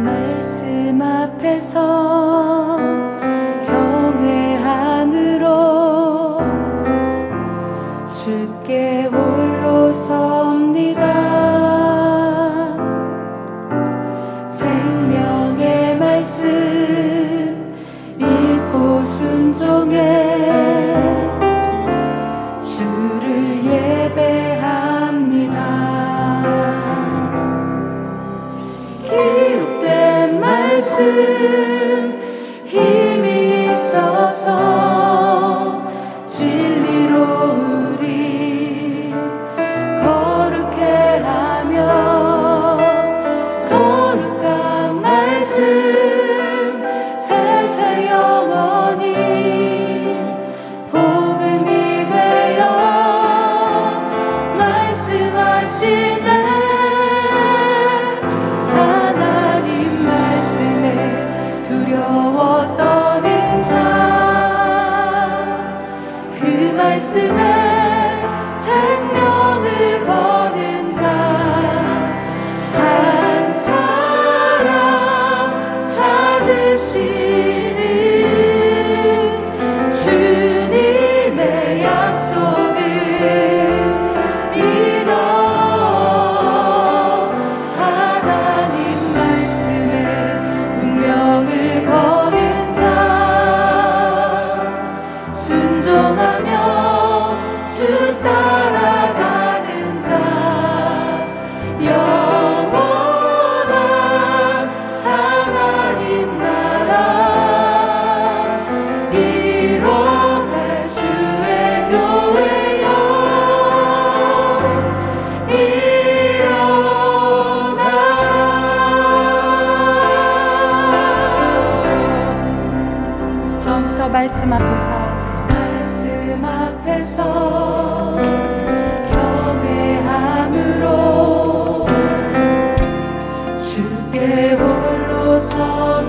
말씀 앞에서 말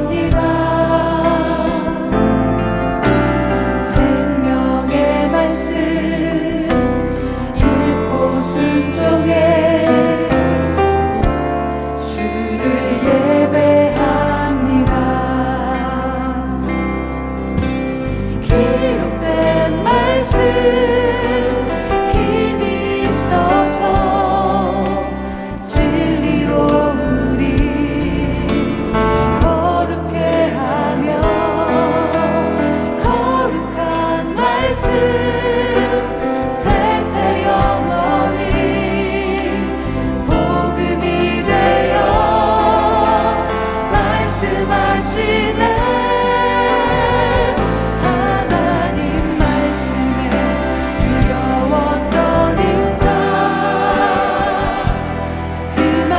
bendiga.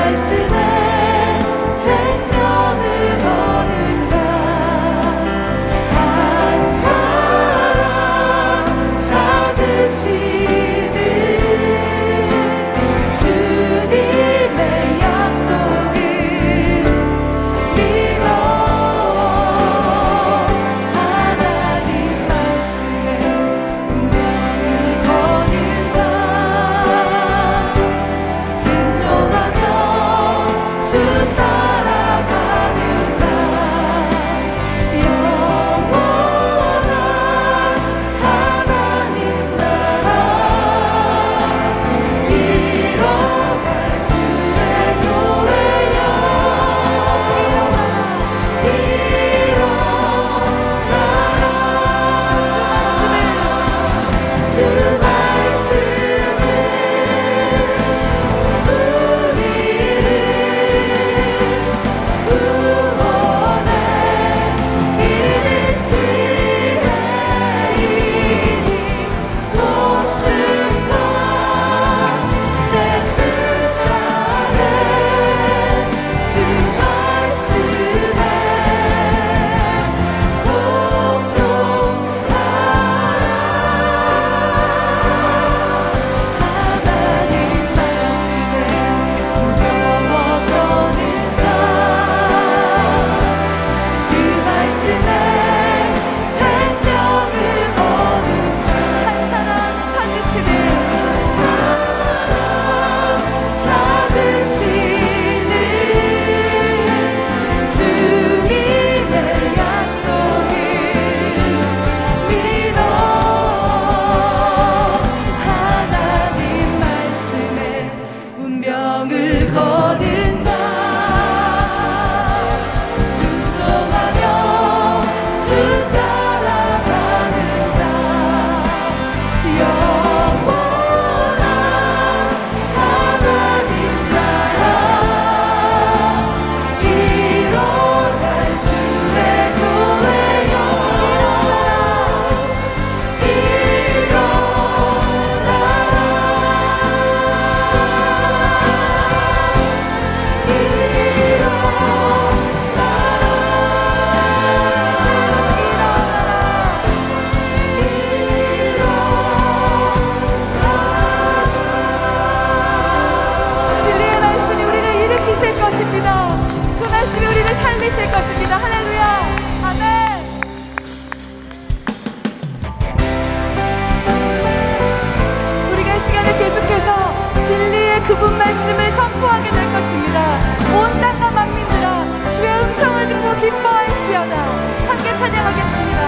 Christ in 그분 말씀을 선포하게 될 것입니다. 온 땅과 만민들아 주의 음성을 듣고 기뻐할지어다. 함께 찬양하겠습니다.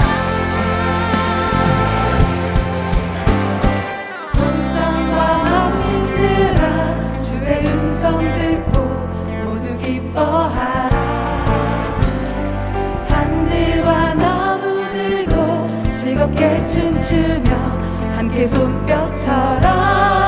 온 땅과 만민들아 주의 음성 듣고 모두 기뻐하라 산들과 나무들도 즐겁게 춤추며 함께 손뼉쳐라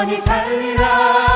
영원히 살리라.